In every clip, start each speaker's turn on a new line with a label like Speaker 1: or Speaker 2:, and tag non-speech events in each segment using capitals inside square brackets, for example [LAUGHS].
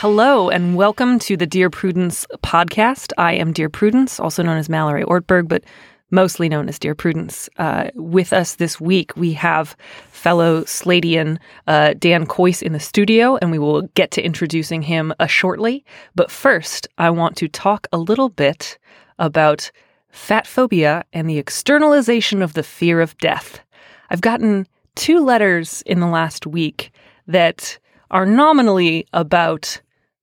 Speaker 1: Hello, and welcome to the Dear Prudence podcast. I am Dear Prudence, also known as Mallory Ortberg, but mostly known as Dear Prudence. Uh, with us this week, we have fellow Sladian uh, Dan Kois in the studio, and we will get to introducing him uh, shortly. But first, I want to talk a little bit about fat phobia and the externalization of the fear of death. I've gotten two letters in the last week that are nominally about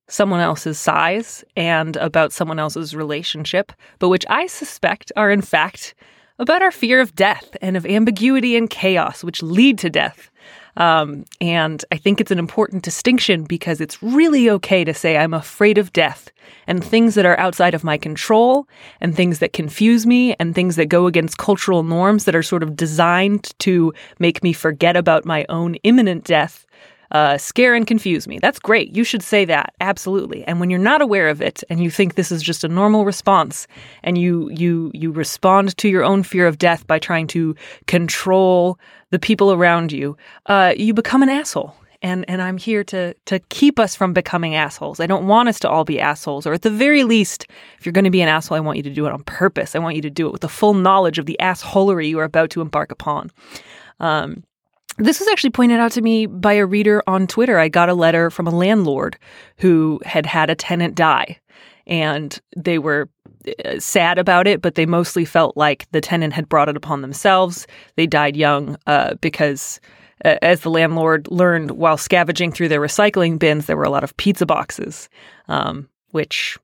Speaker 1: someone else's size and about someone else's relationship, but which I suspect are in fact about our fear of death and of ambiguity and chaos, which lead to death. Um, and I think it's an important distinction because it's really okay to say I'm afraid of death and things that are outside of my control and things that confuse me and things that go against cultural norms that are sort of designed to make me forget about my own imminent death uh, scare and confuse me. That's great. You should say that absolutely. And when you're not aware of it and you think this is just a normal response, and you you you respond to your own fear of death by trying to control the people around you, uh, you become an asshole. And and I'm here to to keep us from becoming assholes. I don't want us to all be assholes, or at the very least, if you're going to be an asshole, I want you to do it on purpose. I want you to do it with the full knowledge of the assholery you are about to embark upon. Um, this was actually pointed out to me by a reader on Twitter. I got a letter from a landlord who had had a tenant die, and they were uh, sad about it, but they mostly felt like the tenant had brought it upon themselves. They died young uh, because, uh, as the landlord learned while scavenging through their recycling bins, there were a lot of pizza boxes, um, which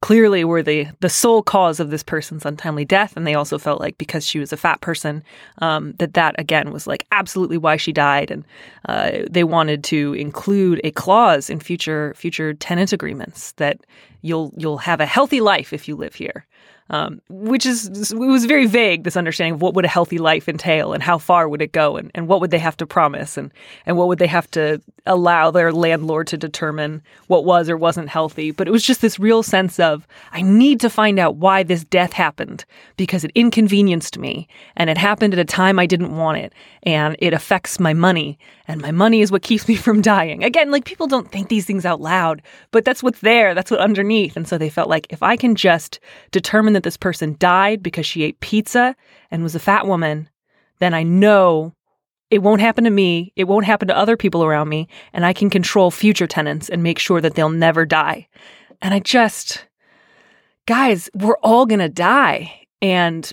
Speaker 1: clearly were the the sole cause of this person's untimely death. And they also felt like because she was a fat person um, that that again was like absolutely why she died. And uh, they wanted to include a clause in future future tenant agreements that you'll you'll have a healthy life if you live here. Um, which is it was very vague this understanding of what would a healthy life entail and how far would it go and, and what would they have to promise and and what would they have to allow their landlord to determine what was or wasn't healthy. But it was just this real sense of i need to find out why this death happened because it inconvenienced me and it happened at a time i didn't want it and it affects my money and my money is what keeps me from dying. Again like people don't think these things out loud but that's what's there. That's what underneath and so they felt like if i can just determine that this person died because she ate pizza and was a fat woman, then I know it won't happen to me. It won't happen to other people around me. And I can control future tenants and make sure that they'll never die. And I just, guys, we're all going to die. And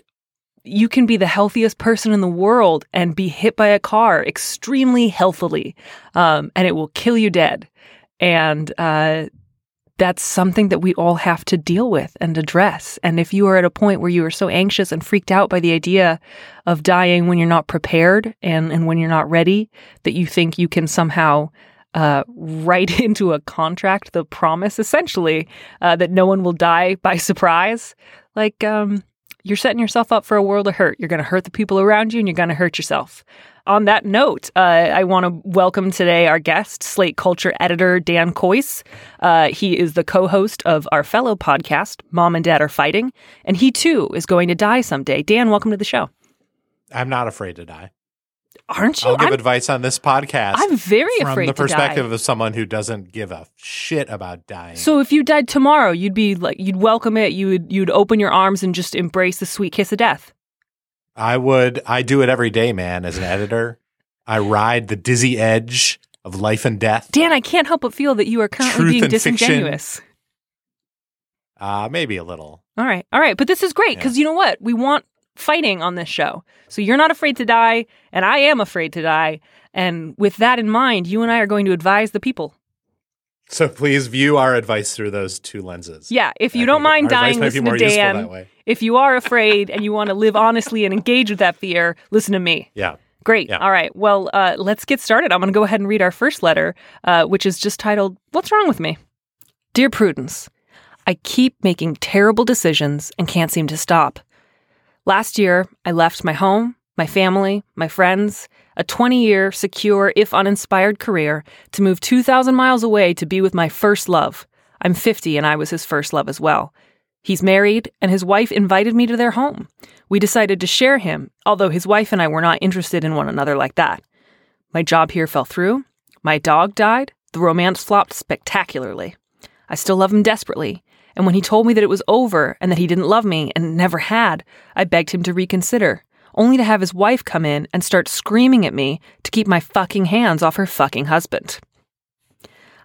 Speaker 1: you can be the healthiest person in the world and be hit by a car extremely healthily, um, and it will kill you dead. And uh, that's something that we all have to deal with and address. And if you are at a point where you are so anxious and freaked out by the idea of dying when you're not prepared and, and when you're not ready, that you think you can somehow uh, write [LAUGHS] into a contract the promise, essentially, uh, that no one will die by surprise, like um, you're setting yourself up for a world of hurt. You're going to hurt the people around you and you're going to hurt yourself on that note, uh, I want to welcome today our guest, Slate Culture editor Dan Kois. Uh, he is the co host of our fellow podcast, Mom and Dad Are Fighting, and he too is going to die someday. Dan, welcome to the show.
Speaker 2: I'm not afraid to die.
Speaker 1: Aren't you?
Speaker 2: I'll give
Speaker 1: I'm,
Speaker 2: advice on this podcast.
Speaker 1: I'm very
Speaker 2: from
Speaker 1: afraid
Speaker 2: the
Speaker 1: to die.
Speaker 2: perspective of someone who doesn't give a shit about dying.
Speaker 1: So if you died tomorrow, you'd be like, you'd welcome it. You would, you'd open your arms and just embrace the sweet kiss of death.
Speaker 2: I would. I do it every day, man. As an editor, I ride the dizzy edge of life and death.
Speaker 1: Dan, I can't help but feel that you are currently
Speaker 2: Truth
Speaker 1: being
Speaker 2: fiction.
Speaker 1: disingenuous.
Speaker 2: Uh, maybe a little.
Speaker 1: All right. All right. But this is great because you know what? We want fighting on this show. So you're not afraid to die, and I am afraid to die. And with that in mind, you and I are going to advise the people.
Speaker 2: So please view our advice through those two lenses.
Speaker 1: Yeah. If you
Speaker 2: I
Speaker 1: don't mind dying, listen to Dan. If you are afraid and you want to live honestly and engage with that fear, listen to me.
Speaker 2: Yeah.
Speaker 1: Great.
Speaker 2: Yeah.
Speaker 1: All right. Well, uh, let's get started. I'm going to go ahead and read our first letter, uh, which is just titled, What's Wrong with Me? Dear Prudence, I keep making terrible decisions and can't seem to stop. Last year, I left my home, my family, my friends, a 20 year, secure, if uninspired career to move 2,000 miles away to be with my first love. I'm 50 and I was his first love as well. He's married, and his wife invited me to their home. We decided to share him, although his wife and I were not interested in one another like that. My job here fell through. My dog died. The romance flopped spectacularly. I still love him desperately, and when he told me that it was over and that he didn't love me and never had, I begged him to reconsider, only to have his wife come in and start screaming at me to keep my fucking hands off her fucking husband.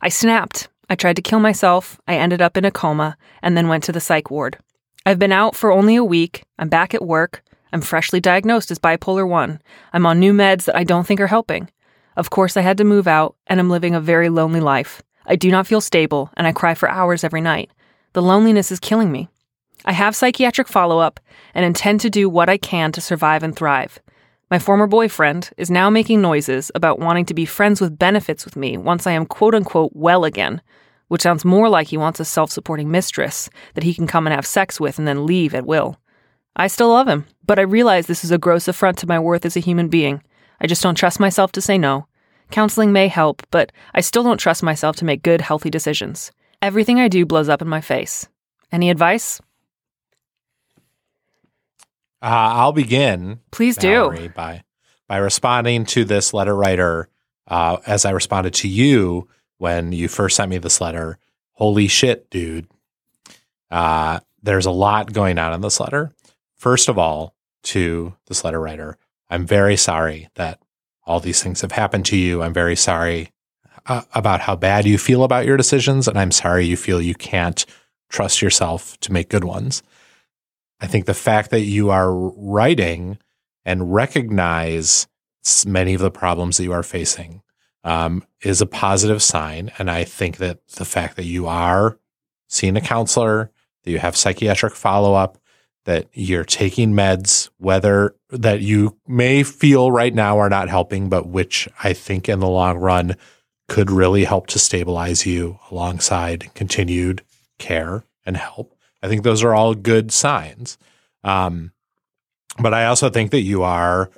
Speaker 1: I snapped. I tried to kill myself. I ended up in a coma and then went to the psych ward. I've been out for only a week. I'm back at work. I'm freshly diagnosed as bipolar 1. I'm on new meds that I don't think are helping. Of course, I had to move out, and I'm living a very lonely life. I do not feel stable, and I cry for hours every night. The loneliness is killing me. I have psychiatric follow up and intend to do what I can to survive and thrive. My former boyfriend is now making noises about wanting to be friends with benefits with me once I am quote unquote well again, which sounds more like he wants a self supporting mistress that he can come and have sex with and then leave at will. I still love him, but I realize this is a gross affront to my worth as a human being. I just don't trust myself to say no. Counseling may help, but I still don't trust myself to make good, healthy decisions. Everything I do blows up in my face. Any advice?
Speaker 2: Uh, I'll begin.
Speaker 1: Please do.
Speaker 2: By by responding to this letter writer uh, as I responded to you when you first sent me this letter. Holy shit, dude! Uh, there's a lot going on in this letter. First of all, to this letter writer, I'm very sorry that all these things have happened to you. I'm very sorry uh, about how bad you feel about your decisions, and I'm sorry you feel you can't trust yourself to make good ones. I think the fact that you are writing and recognize many of the problems that you are facing um, is a positive sign. And I think that the fact that you are seeing a counselor, that you have psychiatric follow up, that you're taking meds, whether that you may feel right now are not helping, but which I think in the long run could really help to stabilize you alongside continued care and help. I think those are all good signs. Um, but I also think that you are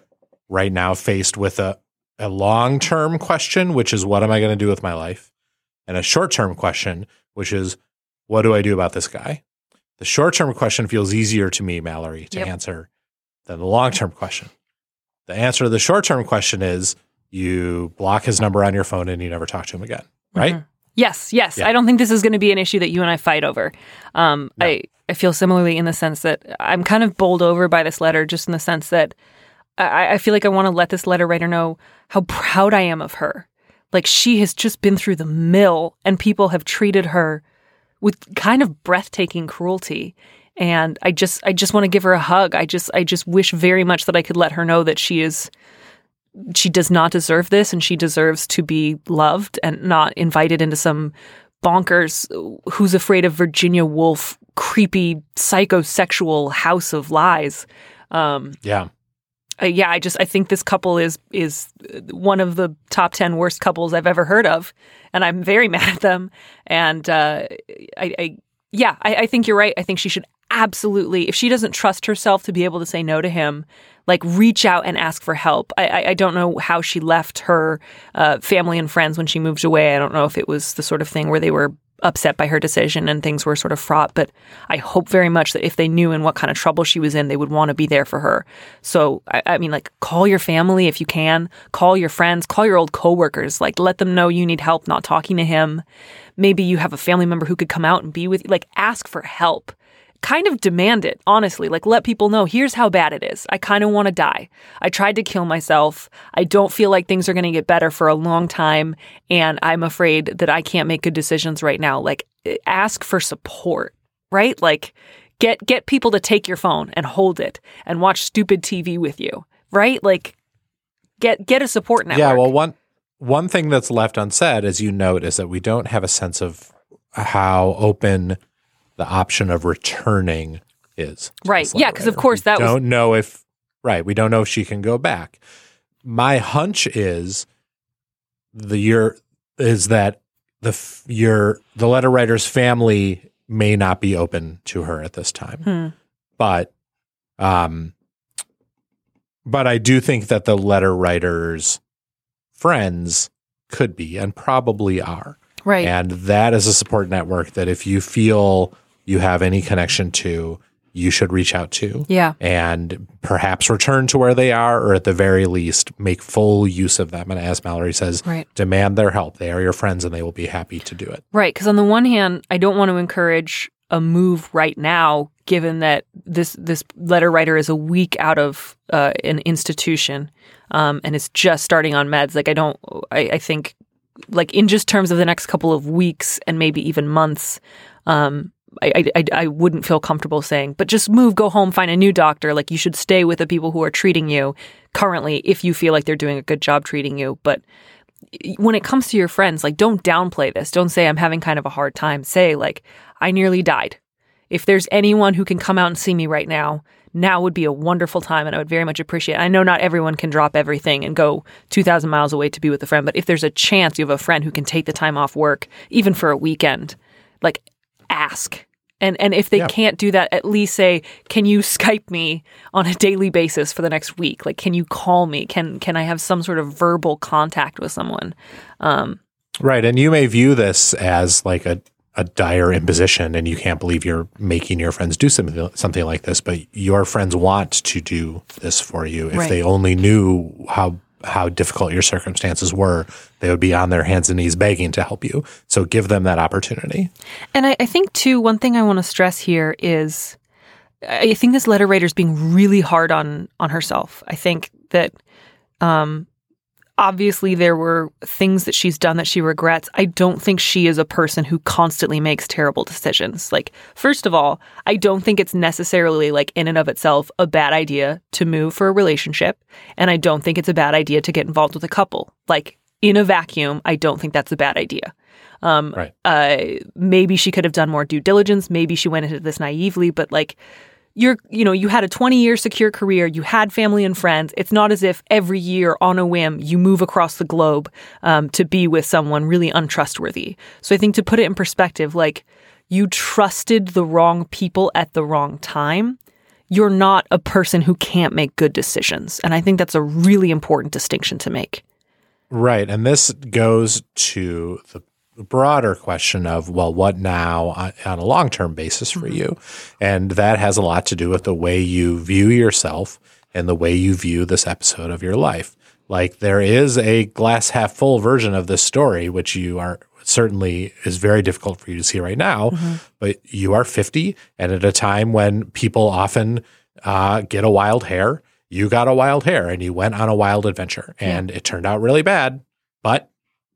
Speaker 2: right now faced with a, a long term question, which is what am I going to do with my life? And a short term question, which is what do I do about this guy? The short term question feels easier to me, Mallory, to
Speaker 1: Yep.
Speaker 2: answer than the long term question. The answer to the short term question is you block his number on your phone and you never talk to him again, right?
Speaker 1: Mhm. Yes, yes.
Speaker 2: Yeah.
Speaker 1: I don't think this is going to be an issue that you and I fight over. Um,
Speaker 2: No.
Speaker 1: I I feel similarly in the sense that I'm kind of bowled over by this letter, just in the sense that I, I feel like I want to let this letter writer know how proud I am of her. Like she has just been through the mill, and people have treated her with kind of breathtaking cruelty. And I just I just want to give her a hug. I just I just wish very much that I could let her know that she is she does not deserve this and she deserves to be loved and not invited into some bonkers who's afraid of Virginia Woolf creepy psychosexual house of lies. Um,
Speaker 2: Yeah.
Speaker 1: uh, yeah, I just I think this couple is is one of the top ten worst couples I've ever heard of, and I'm very [LAUGHS] mad at them. And uh, I, I yeah, I, I think you're right. I think she should absolutely, if she doesn't trust herself to be able to say no to him, like reach out and ask for help. I, I, I don't know how she left her uh, family and friends when she moved away. I don't know if it was the sort of thing where they were upset by her decision and things were sort of fraught. But I hope very much that if they knew in what kind of trouble she was in, they would want to be there for her. So, I, I mean, like, call your family if you can, call your friends, call your old coworkers, like, let them know you need help not talking to him. Maybe you have a family member who could come out and be with you. Like, ask for help. Kind of demand it, honestly. Like, let people know here's how bad it is. I kind of want to die. I tried to kill myself. I don't feel like things are going to get better for a long time. And I'm afraid that I can't make good decisions right now. Like, eh, ask for support, right? Like, get get people to take your phone and hold it and watch stupid TV with you, right? Like, get get a support network.
Speaker 2: Yeah, well, one one thing that's left unsaid, as you note, is that we don't have a sense of how open the option of returning is.
Speaker 1: Right. Yeah, Because of course
Speaker 2: We
Speaker 1: that was-
Speaker 2: don't know if right. We don't know if she can go back. My hunch is the year is that the your the letter writer's family may not be open to her at this time,
Speaker 1: Hmm.
Speaker 2: but um, but I do think that the letter writer's friends could be and probably are.
Speaker 1: right.
Speaker 2: And that is a support network that if you feel you have any connection to, you should reach out to
Speaker 1: yeah.
Speaker 2: and perhaps return to where they are, or at the very least, make full use of them. And as Mallory says,
Speaker 1: Right.
Speaker 2: demand their help. They are your friends and they will be happy to do it.
Speaker 1: Right. Because on the one hand, I don't want to encourage a move right now, given that this this letter writer is a week out of uh, an institution um, and is just starting on meds. Like I don't, I, I think, like in just terms of the next couple of weeks and maybe even months. Um, I, I, I- wouldn't feel comfortable saying, but just move, go home, find a new doctor. Like you should stay with the people who are treating you currently if you feel like they're doing a good job treating you. But when it comes to your friends, like don't downplay this. Don't say I'm having kind of a hard time. Say like I nearly died. If there's anyone who can come out and see me right now, now would be a wonderful time and I would very much appreciate it. I know not everyone can drop everything and go 2000 miles away to be with a friend, but if there's a chance you have a friend who can take the time off work even for a weekend, like ask. And and if they
Speaker 2: Yeah.
Speaker 1: can't do that, at least say, "Can you Skype me on a daily basis for the next week? Like, can you call me? Can can I have some sort of verbal contact with someone?" Um,
Speaker 2: Right. And you may view this as like a, a dire imposition and you can't believe you're making your friends do something, something like this, but your friends want to do this for you. If
Speaker 1: Right.
Speaker 2: they only knew how how difficult your circumstances were, they would be on their hands and knees begging to help you. So give them that opportunity.
Speaker 1: And I, I think too, one thing I want to stress here is, I think this letter writer is being really hard on on herself. I think that, um, obviously there were things that she's done that she regrets. I don't think she is a person who constantly makes terrible decisions. Like, first of all, I don't think it's necessarily like in and of itself a bad idea to move for a relationship, and I don't think it's a bad idea to get involved with a couple. Like in a vacuum, I don't think that's a bad idea. Um,
Speaker 2: Right.
Speaker 1: uh, maybe she could have done more due diligence. Maybe she went into this naively, but like you're, you know, you had a 20 year secure career, you had family and friends. It's not as if every year on a whim you move across the globe um, to be with someone really untrustworthy. So I think to put it in perspective, like you trusted the wrong people at the wrong time. You're not a person who can't make good decisions. And I think that's a really important distinction to make.
Speaker 2: Right. And this goes to the broader question of, well, what now on, on a long term basis for you? And that has a lot to do with the way you view yourself and the way you view this episode of your life. Like there is a glass half full version of this story, which you are certainly is very difficult for you to see right now, but you are 50 and at a time when people often uh, get a wild hair, you got a wild hair and you went on a wild adventure and it turned out really bad, but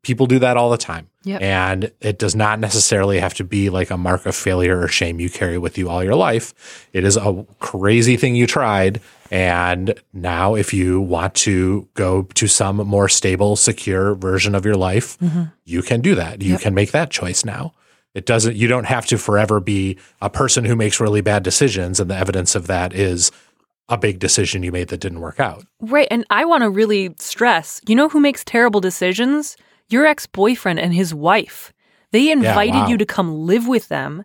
Speaker 2: people do that all the time.
Speaker 1: Yep.
Speaker 2: And it does not necessarily have to be like a mark of failure or shame you carry with you all your life. It is a crazy thing you tried. And now, if you want to go to some more stable, secure version of your life, mm-hmm. you can do that. You can make that choice now. It doesn't, you don't have to forever be a person who makes really bad decisions. And the evidence of that is a big decision you made that didn't work out.
Speaker 1: Right. And I want to really stress you know who makes terrible decisions? Your ex boyfriend and his wife. They invited
Speaker 2: wow.
Speaker 1: you to come live with them.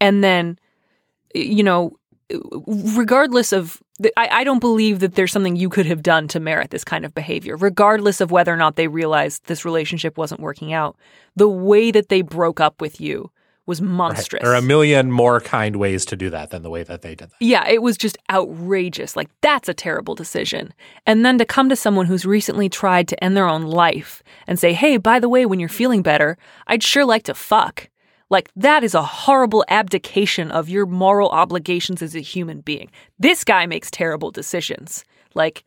Speaker 1: And then, you know, regardless of, I, I don't believe that there's something you could have done to merit this kind of behavior, regardless of whether or not they realized this relationship wasn't working out. The way that they broke up with you was monstrous.
Speaker 2: There are a million more kind ways to do that than the way that they did that.
Speaker 1: Yeah, it was just outrageous. Like, that's a terrible decision. And then to come to someone who's recently tried to end their own life and say, hey, by the way, when you're feeling better, I'd sure like to fuck. Like, that is a horrible abdication of your moral obligations as a human being. This guy makes terrible decisions. Like,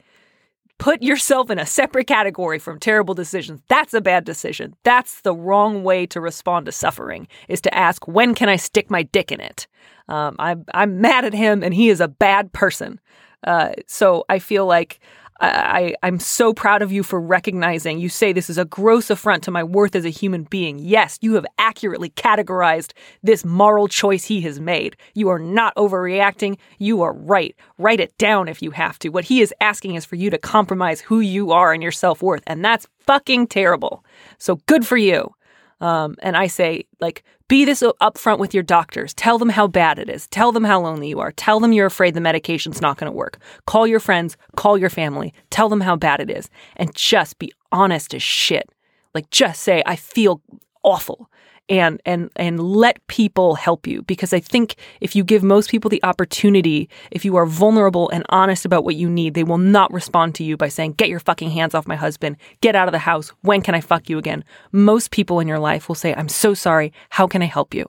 Speaker 1: put yourself in a separate category from terrible decisions. That's a bad decision. That's the wrong way to respond to suffering, is to ask, when can I stick my dick in it? Um, I'm, I'm mad at him and he is a bad person. Uh, so I feel like I, I, am so proud of you for recognizing. You say this is a gross affront to my worth as a human being. Yes, you have accurately categorized this moral choice he has made. You are not overreacting. You are right. Write it down if you have to. What he is asking is for you to compromise who you are and your self worth. And that's fucking terrible. So good for you. Um, and I say, like, be this upfront with your doctors. Tell them how bad it is. Tell them how lonely you are. Tell them you're afraid the medication's not going to work. Call your friends, call your family, tell them how bad it is, and just be honest as shit. Like, just say, I feel awful and and and let people help you because I think if you give most people the opportunity, if you are vulnerable and honest about what you need, they will not respond to you by saying, "Get your fucking hands off my husband. Get out of the house. When can I fuck you again?" Most people in your life will say, "I'm so sorry. How can I help you?"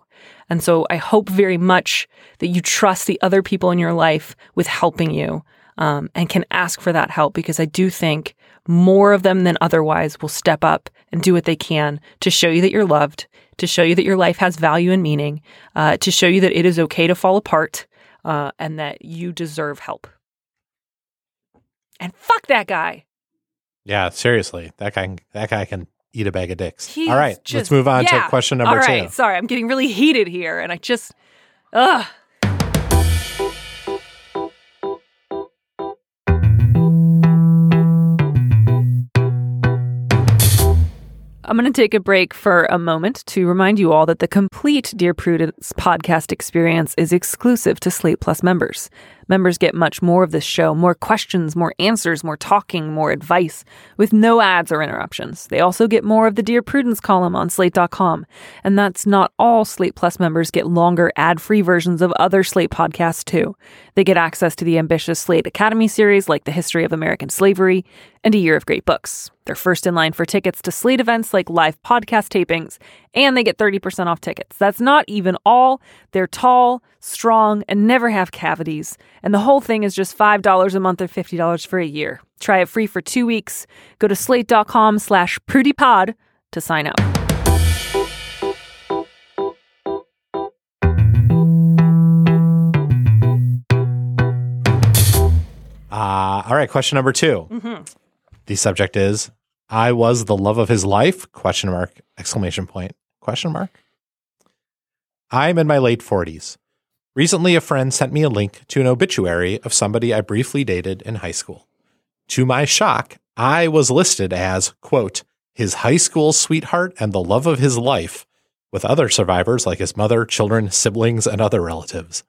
Speaker 1: And so I hope very much that you trust the other people in your life with helping you um, and can ask for that help because I do think more of them than otherwise will step up and do what they can to show you that you're loved, to show you that your life has value and meaning, uh, to show you that it is okay to fall apart uh, and that you deserve help. And fuck that guy.
Speaker 2: Yeah, seriously, that guy that guy can eat a bag of dicks.
Speaker 1: He's
Speaker 2: All right,
Speaker 1: just-
Speaker 2: let's move on
Speaker 1: yeah.
Speaker 2: to question number
Speaker 1: All right,
Speaker 2: two.
Speaker 1: sorry, I'm getting really heated here, and I just, ugh. I'm going to take a break for a moment to remind you all that the complete Dear Prudence podcast experience is exclusive to Slate Plus members. Members get much more of this show, more questions, more answers, more talking, more advice, with no ads or interruptions. They also get more of the Dear Prudence column on slate.com. And that's not all Slate Plus members get longer ad-free versions of other Slate podcasts too. They get access to the ambitious Slate Academy series like The History of American Slavery and A Year of Great Books. They're first in line for tickets to Slate events like live podcast tapings, and they get 30% off tickets. That's not even all. They're tall, strong, and never have cavities. And the whole thing is just $5 a month or $50 for a year. Try it free for two weeks. Go to slate.com slash prudypod to sign up.
Speaker 2: Uh, all right, question number 2
Speaker 1: Mm-hmm.
Speaker 2: The subject is I was the love of his life? Question mark, exclamation point, question mark. I'm in my late 40s. Recently, a friend sent me a link to an obituary of somebody I briefly dated in high school. To my shock, I was listed as, quote, his high school sweetheart and the love of his life, with other survivors like his mother, children, siblings, and other relatives.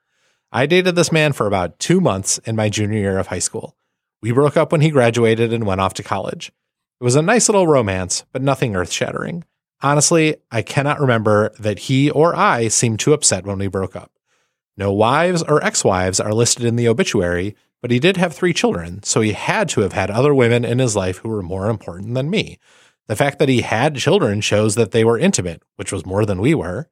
Speaker 2: I dated this man for about two months in my junior year of high school. We broke up when he graduated and went off to college. It was a nice little romance, but nothing earth shattering. Honestly, I cannot remember that he or I seemed too upset when we broke up. No wives or ex wives are listed in the obituary, but he did have three children, so he had to have had other women in his life who were more important than me. The fact that he had children shows that they were intimate, which was more than we were.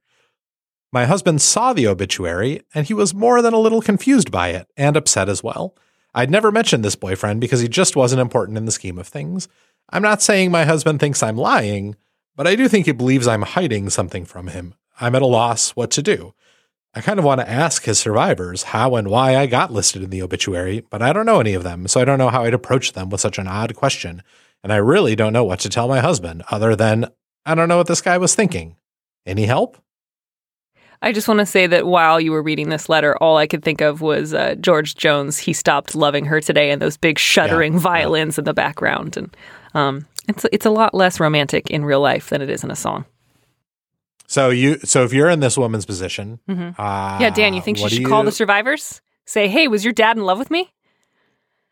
Speaker 2: My husband saw the obituary, and he was more than a little confused by it and upset as well. I'd never mentioned this boyfriend because he just wasn't important in the scheme of things. I'm not saying my husband thinks I'm lying, but I do think he believes I'm hiding something from him. I'm at a loss what to do. I kind of want to ask his survivors how and why I got listed in the obituary, but I don't know any of them, so I don't know how I'd approach them with such an odd question. And I really don't know what to tell my husband other than I don't know what this guy was thinking. Any help?
Speaker 1: I just want to say that while you were reading this letter, all I could think of was uh, George Jones. He stopped loving her today, and those big shuddering
Speaker 2: Yeah,
Speaker 1: violins in the background, and um, it's it's a lot less romantic in real life than it is in a song.
Speaker 2: So you so if you're in this woman's position,
Speaker 1: Mhm.
Speaker 2: uh,
Speaker 1: yeah, Dan, you think she should call the survivors? Say, hey, was your dad in love with me?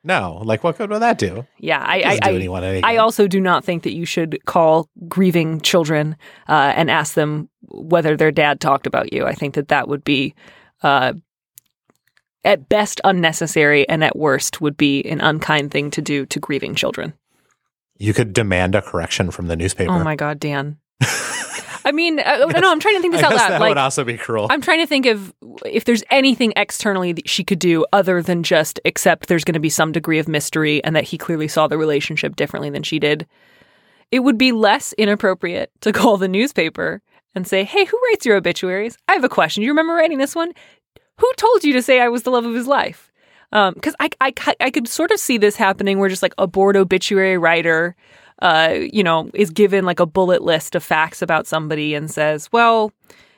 Speaker 2: No, like what good will that do?
Speaker 1: Yeah, I I,
Speaker 2: do
Speaker 1: I, I also do not think that you should call grieving children uh, and ask them whether their dad talked about you. I think that that would be, uh, at best, unnecessary, and at worst, would be an unkind thing to do to grieving children.
Speaker 2: You could demand a correction from the newspaper.
Speaker 1: Oh my God, Dan. [LAUGHS] I mean, uh, no, I'm trying to think this out loud.
Speaker 2: that
Speaker 1: like,
Speaker 2: would also be cruel.
Speaker 1: I'm trying to think of if there's anything externally that she could do other than just accept there's going to be some degree of mystery and that he clearly saw the relationship differently than she did. It would be less inappropriate to call the newspaper and say, "Hey, who writes your obituaries? I have a question. Do you remember writing this one? Who told you to say I was the love of his life?" Because I, I, I could sort of see this happening where just like a bored obituary writer uh, you know, is given like a bullet list of facts about somebody and says, well,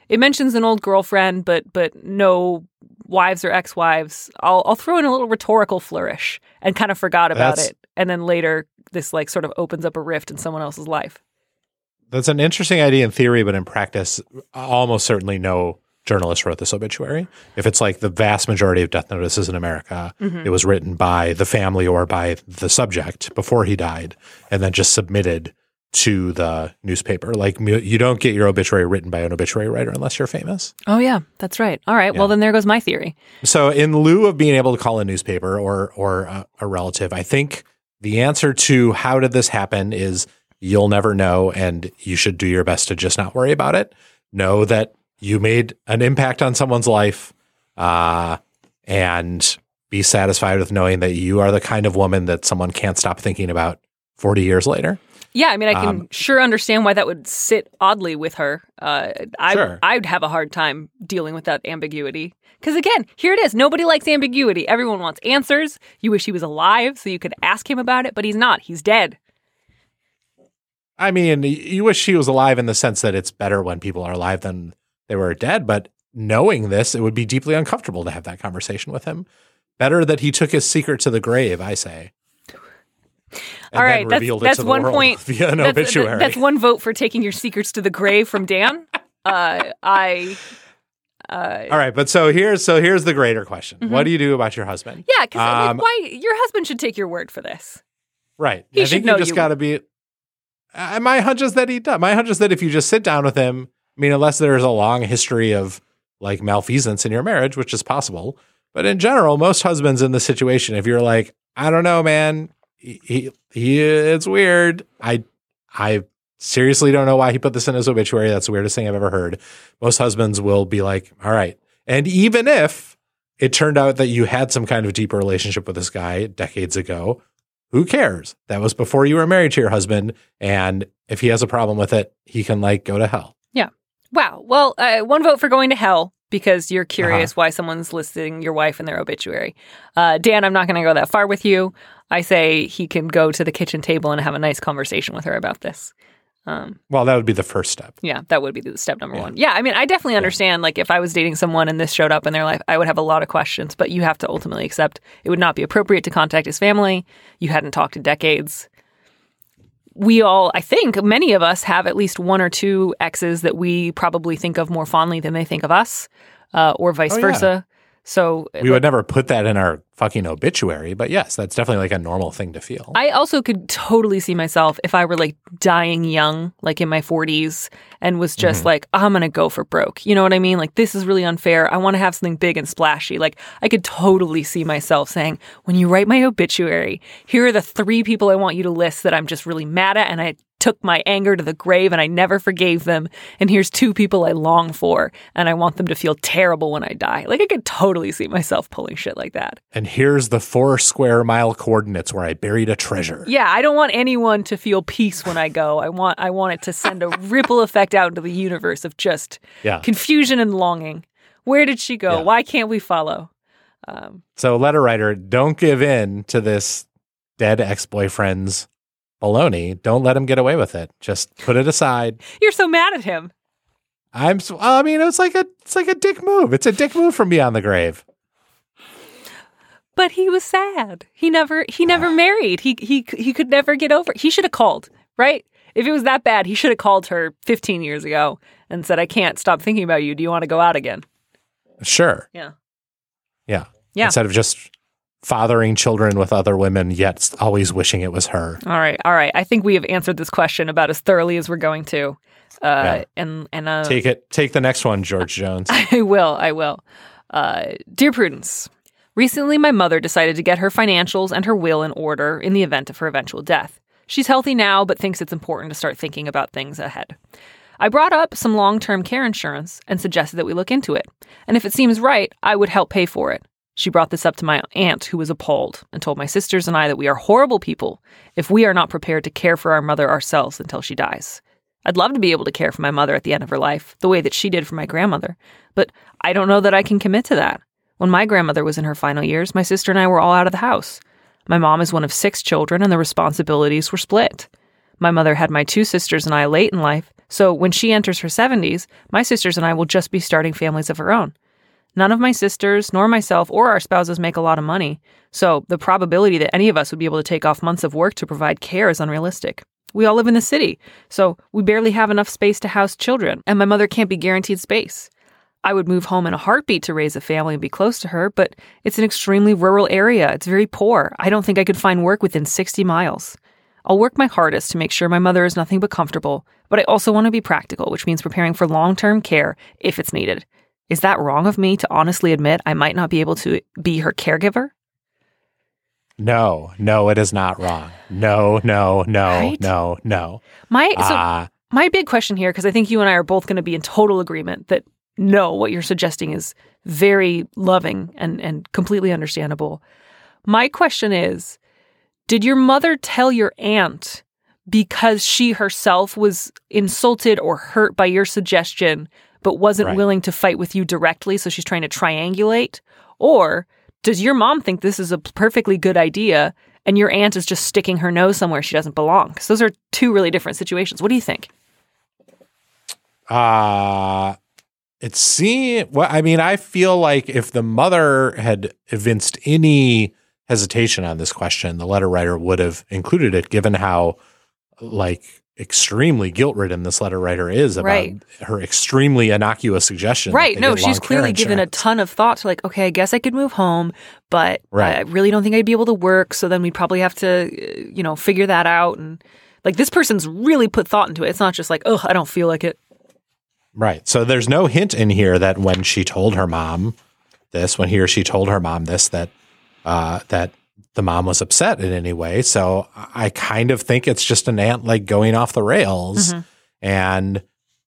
Speaker 1: it mentions an old girlfriend, but but no wives or ex-wives. I'll I'll throw in a little rhetorical flourish and kind of forgot about
Speaker 2: That's-
Speaker 1: it. And then later this like sort of opens up a rift in someone else's life.
Speaker 2: That's an interesting idea in theory, but in practice, almost certainly no journalist wrote this obituary. If it's like the vast majority of death notices in America, mm-hmm. it was written by the family or by the subject before he died, and then just submitted to the newspaper. Like you don't get your obituary written by an obituary writer unless you're famous.
Speaker 1: Oh yeah, that's right. All right. Well, then there goes my theory.
Speaker 2: So, in lieu of being able to call a newspaper or or a, a relative, I think the answer to how did this happen is you'll never know, and you should do your best to just not worry about it. Know that you made an impact on someone's life, uh, and be satisfied with knowing that you are the kind of woman that someone can't stop thinking about forty years later.
Speaker 1: Yeah, I mean, I can
Speaker 2: Um,
Speaker 1: sure understand why that would sit oddly with her. Uh, I,
Speaker 2: Sure.
Speaker 1: I'd have a hard time dealing with that ambiguity. Because again, here it is. Nobody likes ambiguity. Everyone wants answers. You wish he was alive so you could ask him about it, but he's not. He's dead.
Speaker 2: I mean, you wish she was alive in the sense that it's better when people are alive than they were dead. But knowing this, it would be deeply uncomfortable to have that conversation with him. Better that he took his secret to the grave, I say.
Speaker 1: All right, that's, that's one point. [LAUGHS]
Speaker 2: via an
Speaker 1: that's,
Speaker 2: obituary.
Speaker 1: that's one vote for taking your secrets to the grave from Dan. [LAUGHS] Uh, I. Uh,
Speaker 2: All right, but so here's so here's the greater question:
Speaker 1: Mm-hmm.
Speaker 2: What do you do about your husband?
Speaker 1: yeah, because
Speaker 2: Um,
Speaker 1: why your husband should take your word for this.
Speaker 2: Right.
Speaker 1: He
Speaker 2: I
Speaker 1: should
Speaker 2: think you just got to be. Uh, my hunch is that he does. My hunch is that if you just sit down with him, I mean, unless there's a long history of like malfeasance in your marriage, which is possible, but in general, most husbands in this situation, if you're like, I don't know, man, he, he, he it's weird. I, I seriously don't know why he put this in his obituary. That's the weirdest thing I've ever heard. Most husbands will be like, all right. And even if it turned out that you had some kind of deeper relationship with this guy decades ago, who cares? That was before you were married to your husband. And if he has a problem with it, he can like go to hell.
Speaker 1: Wow. Well, uh, one vote for going to hell because you're
Speaker 2: Uh-huh.
Speaker 1: curious why someone's listing your wife in their obituary. Uh, Dan, I'm not going to go that far with you. I say he can go to the kitchen table and have a nice conversation with her about this. Um,
Speaker 2: Well, that would be the first step.
Speaker 1: yeah, that would be the step number
Speaker 2: Yeah.
Speaker 1: one. Yeah, I mean, I definitely understand. Like, if I was dating someone and this showed up in their life, I would have a lot of questions. But you have to ultimately accept it would not be appropriate to contact his family. You hadn't talked in decades. We all, I think, many of us have at least one or two exes that we probably think of more fondly than they think of us, uh, or vice
Speaker 2: Oh,
Speaker 1: versa. So
Speaker 2: We would never put that in our fucking obituary, but yes, that's definitely like a normal thing to feel.
Speaker 1: I also could totally see myself if I were like dying young, like in my 40s, and was just mm-hmm. like, I'm going to go for broke. You know what I mean? Like, this is really unfair. I want to have something big and splashy. Like, I could totally see myself saying, when you write my obituary, here are the three people I want you to list that I'm just really mad at and I took my anger to the grave and I never forgave them. And here's two people I long for and I want them to feel terrible when I die. Like, I could totally see myself pulling shit like that.
Speaker 2: and here's the four square mile coordinates where I buried a treasure.
Speaker 1: Yeah, I don't want anyone to feel peace when I go. I want I want it to send a ripple effect out into the universe of just
Speaker 2: Yeah.
Speaker 1: confusion and longing. Where did she go?
Speaker 2: Yeah.
Speaker 1: Why can't we follow? Um,
Speaker 2: So, letter writer, don't give in to this dead ex boyfriend's baloney. Don't let him get away with it. Just put it aside. [LAUGHS]
Speaker 1: you're so mad at him.
Speaker 2: I'm. s- I mean, it's like a. It's like a dick move. It's a dick move from beyond the grave.
Speaker 1: But he was sad. He never he never [SIGHS] married. He he he could never get over. He should have called, right? If it was that bad, he should have called her 15 years ago and said, "I can't stop thinking about you. Do you want to go out again?"
Speaker 2: Sure.
Speaker 1: Yeah.
Speaker 2: Yeah.
Speaker 1: Yeah.
Speaker 2: Instead of just fathering children with other women, yet always wishing it was her.
Speaker 1: All right. All right. I think we have answered this question about as thoroughly as we're going to. Uh,
Speaker 2: Yeah.
Speaker 1: and and uh,
Speaker 2: Take it. Take the next one, George Jones. [LAUGHS]
Speaker 1: I will. I will. Uh, Dear Prudence, recently my mother decided to get her financials and her will in order in the event of her eventual death. She's healthy now, but thinks it's important to start thinking about things ahead. I brought up some long term care insurance and suggested that we look into it. And if it seems right, I would help pay for it. She brought this up to my aunt, who was appalled, and told my sisters and I that we are horrible people if we are not prepared to care for our mother ourselves until she dies. I'd love to be able to care for my mother at the end of her life, the way that she did for my grandmother, but I don't know that I can commit to that. When my grandmother was in her final years, my sister and I were all out of the house. My mom is one of six children, and the responsibilities were split. My mother had my two sisters and I late in life, so when she enters her 70s, my sisters and I will just be starting families of our own. None of my sisters, nor myself, or our spouses make a lot of money, so the probability that any of us would be able to take off months of work to provide care is unrealistic. We all live in the city, so we barely have enough space to house children, and my mother can't be guaranteed space. I would move home in a heartbeat to raise a family and be close to her, but it's an extremely rural area. It's very poor. I don't think I could find work within 60 miles. I'll work my hardest to make sure my mother is nothing but comfortable, but I also want to be practical, which means preparing for long term care if it's needed. Is that wrong of me to honestly admit I might not be able to be her caregiver?
Speaker 2: No, no, it is not wrong. No, no, no,
Speaker 1: Right?
Speaker 2: no, no.
Speaker 1: My so
Speaker 2: Ah,
Speaker 1: my big question here, because I think you and I are both going to be in total agreement that no, what you're suggesting is very loving and, and completely understandable. My question is Did your mother tell your aunt because she herself was insulted or hurt by your suggestion, but wasn't
Speaker 2: Right.
Speaker 1: willing to fight with you directly? So she's trying to triangulate? Or does your mom think this is a perfectly good idea and your aunt is just sticking her nose somewhere she doesn't belong? Because those are two really different situations. What do you think?
Speaker 2: Uh it seems well, I mean, I feel like if the mother had evinced any hesitation on this question, the letter writer would have included it, given how like extremely guilt ridden this letter writer is about
Speaker 1: Right.
Speaker 2: her extremely innocuous suggestion.
Speaker 1: Right. No, she's clearly given a ton of thought to like, okay, I guess I could move home, but
Speaker 2: Right.
Speaker 1: I really don't think I'd be able to work. So then we'd probably have to, uh, you know, figure that out. And like this person's really put thought into it. It's not just like, oh, I don't feel like it.
Speaker 2: Right. So there's no hint in here that when she told her mom this, when he or she told her mom this, that uh, that the mom was upset in any way. So I kind of think it's just an aunt like going off the rails
Speaker 1: Mm-hmm.
Speaker 2: and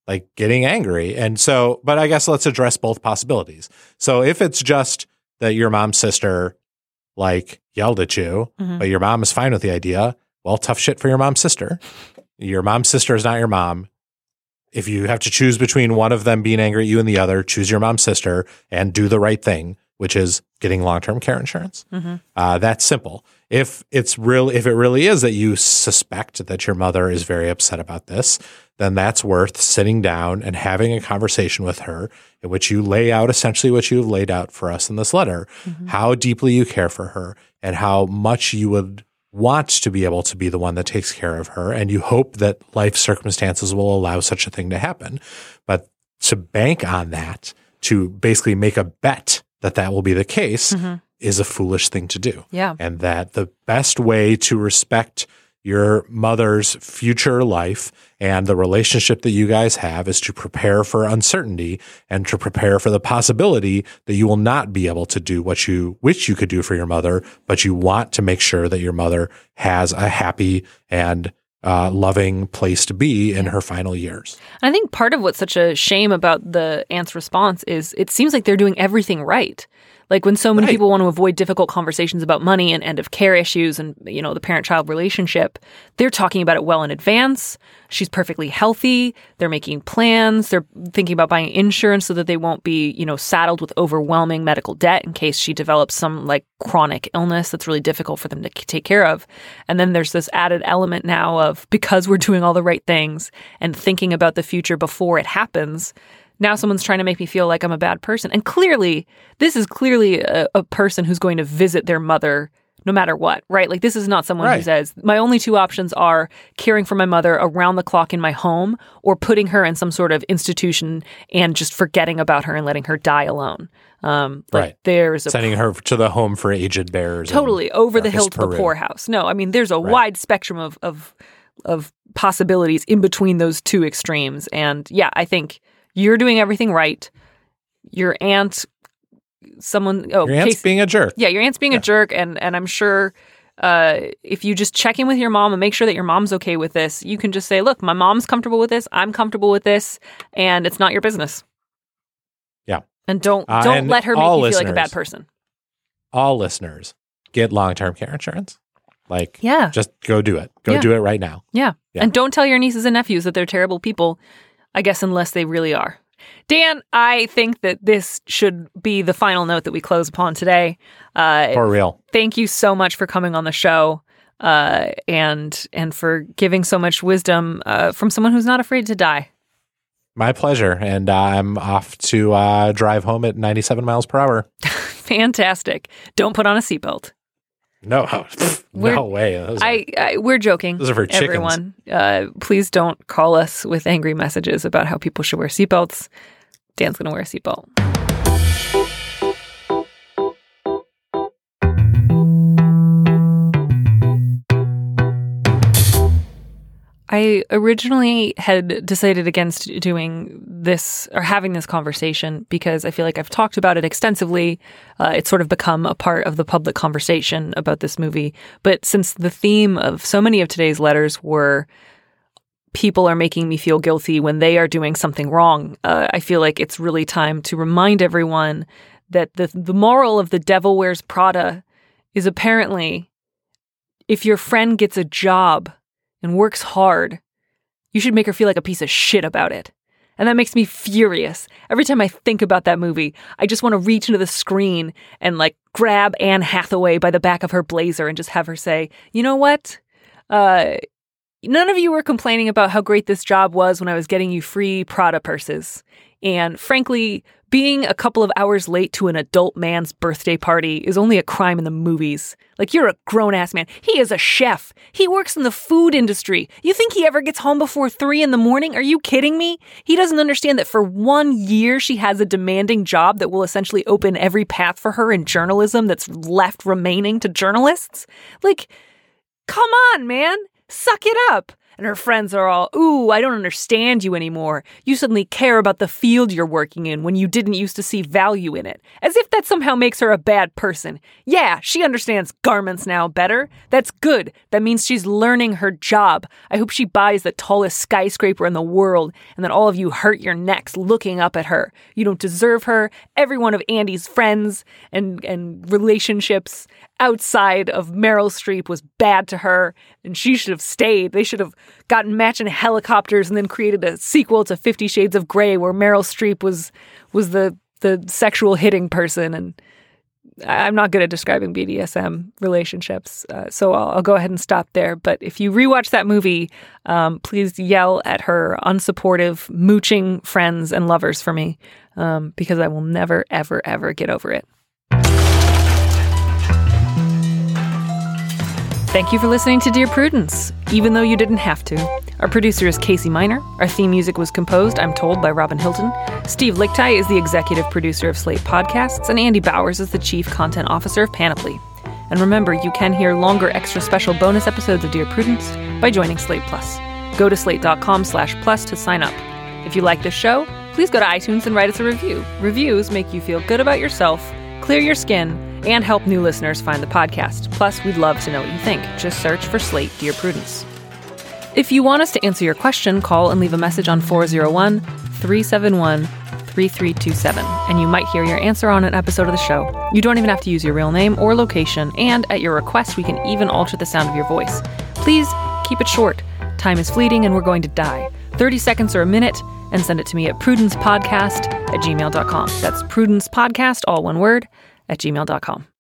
Speaker 2: like getting angry. And so, but I guess let's address both possibilities. So if it's just that your mom's sister like yelled at you,
Speaker 1: Mhm.
Speaker 2: but your mom is fine with the idea, well, tough shit for your mom's sister. Your mom's sister is not your mom. If you have to choose between one of them being angry at you and the other, choose your mom's sister and do the right thing, which is getting long-term care insurance.
Speaker 1: Mm-hmm.
Speaker 2: Uh, that's simple. If it's real, if it really is that you suspect that your mother is very upset about this, then that's worth sitting down and having a conversation with her in which you lay out essentially what you've laid out for us in this letter, how deeply you care for her and how much you would want to be able to be the one that takes care of her. And you hope that life circumstances will allow such a thing to happen. But to bank on that, to basically make a bet that that will be the case mm-hmm. is a foolish thing to do.
Speaker 1: Yeah.
Speaker 2: And that the best way to respect your mother's future life and the relationship that you guys have is to prepare for uncertainty and to prepare for the possibility that you will not be able to do what you wish you could do for your mother, but you want to make sure that your mother has a happy and uh, loving place to be in her final years.
Speaker 1: And I think part of what's such a shame about the aunt's response is it seems like they're doing everything right. Like when so many
Speaker 2: Right.
Speaker 1: people want to avoid difficult conversations about money and end of care issues and you know the parent-child relationship, they're talking about it well in advance. She's perfectly healthy. They're making plans. They're thinking about buying insurance so that they won't be, you know, saddled with overwhelming medical debt in case she develops some like chronic illness that's really difficult for them to take care of. And then there's this added element now of because we're doing all the right things and thinking about the future before it happens. Now someone's trying to make me feel like I'm a bad person. And clearly, this is clearly a, a person who's going to visit their mother no matter what, right? Like this is not someone who says, my only two options are caring for my mother around the clock in my home or putting her in some sort of institution and just forgetting about her and letting her die alone. Um, like
Speaker 2: Right.
Speaker 1: there's a
Speaker 2: Sending her to the home for aged bears.
Speaker 1: totally over the hill to the poorhouse. No, I mean there's a wide spectrum of of of possibilities in between those two extremes. And yeah, I think you're doing everything right. Your aunt, someone, oh,
Speaker 2: Your aunt's
Speaker 1: case-
Speaker 2: being a jerk.
Speaker 1: yeah, your aunt's being a jerk, and and I'm sure uh, if you just check in with your mom and make sure that your mom's okay with this, you can just say, "Look, my mom's comfortable with this. I'm comfortable with this, and it's not your business."
Speaker 2: Yeah.
Speaker 1: And don't
Speaker 2: Uh,
Speaker 1: don't
Speaker 2: and
Speaker 1: let her make you feel like a bad person.
Speaker 2: All listeners get long term care insurance. Like,
Speaker 1: Yeah.
Speaker 2: just go do it. Go
Speaker 1: Yeah.
Speaker 2: do it right now.
Speaker 1: Yeah.
Speaker 2: Yeah.
Speaker 1: And don't tell your nieces and nephews that they're terrible people, I guess, unless they really are. Dan, I think that this should be the final note that we close upon today. Uh,
Speaker 2: For real.
Speaker 1: thank you so much for coming on the show uh, and and for giving so much wisdom uh, from someone who's not afraid to die.
Speaker 2: My pleasure. And uh, I'm off to uh, drive home at 97 miles per hour. [LAUGHS]
Speaker 1: Fantastic. Don't put on a seatbelt.
Speaker 2: No, [LAUGHS] no way. Those are-
Speaker 1: I, I we're joking.
Speaker 2: Those are for chickens.
Speaker 1: Everyone, uh, please don't call us with angry messages about how people should wear seatbelts. Dan's gonna wear a seatbelt. I originally had decided against doing this or having this conversation because I feel like I've talked about it extensively. Uh, it's sort of become a part of the public conversation about this movie. But since the theme of so many of today's letters were people are making me feel guilty when they are doing something wrong, uh, I feel like it's really time to remind everyone that the the moral of the Devil Wears Prada is apparently if your friend gets a job and works hard, you should make her feel like a piece of shit about it. And that makes me furious. Every time I think about that movie, I just want to reach into the screen and like grab Anne Hathaway by the back of her blazer and just have her say, you know what? Uh, none of you were complaining about how great this job was when I was getting you free Prada purses. And frankly, being a couple of hours late to an adult man's birthday party is only a crime in the movies. Like, you're a grown ass man. He is a chef. He works in the food industry. You think he ever gets home before three in the morning? Are you kidding me? He doesn't understand that for one year she has a demanding job that will essentially open every path for her in journalism that's left remaining to journalists. Like, come on, man. Suck it up. And her friends are all, ooh, I don't understand you anymore. You suddenly care about the field you're working in when you didn't used to see value in it. As if that somehow makes her a bad person. Yeah, she understands garments now better. That's good. That means she's learning her job. I hope she buys the tallest skyscraper in the world and that all of you hurt your necks looking up at her. You don't deserve her. Every one of Andy's friends and, and relationships outside of Meryl Streep was bad to her, and she should have stayed. They should have gotten matching helicopters and then created a sequel to Fifty Shades of Grey where Meryl Streep was was the the sexual hitting person. And I'm not good at describing BDSM relationships, uh, so I'll, I'll go ahead and stop there. But if you rewatch that movie, um, please yell at her unsupportive, mooching friends and lovers for me, um, because I will never, ever, ever get over it. Thank you for listening to Dear Prudence, even though you didn't have to. Our producer is Casey Miner. Our theme music was composed, I'm told, by Robin Hilton. Steve Lickteig is the executive producer of Slate Podcasts, and Andy Bowers is the chief content officer of Panoply. And remember, you can hear longer extra special bonus episodes of Dear Prudence by joining Slate Plus. Go to slate.com slash plus to sign up. If you like this show, please go to iTunes and write us a review. Reviews make you feel good about yourself, clear your skin, and help new listeners find the podcast. Plus, we'd love to know what you think. Just search for Slate Dear Prudence. If you want us to answer your question, call and leave a message on 401 371 3327, and you might hear your answer on an episode of the show. You don't even have to use your real name or location, and at your request, we can even alter the sound of your voice. Please keep it short. Time is fleeting, and we're going to die. 30 seconds or a minute, and send it to me at prudencepodcast at gmail.com. That's prudencepodcast, all one word, at gmail.com.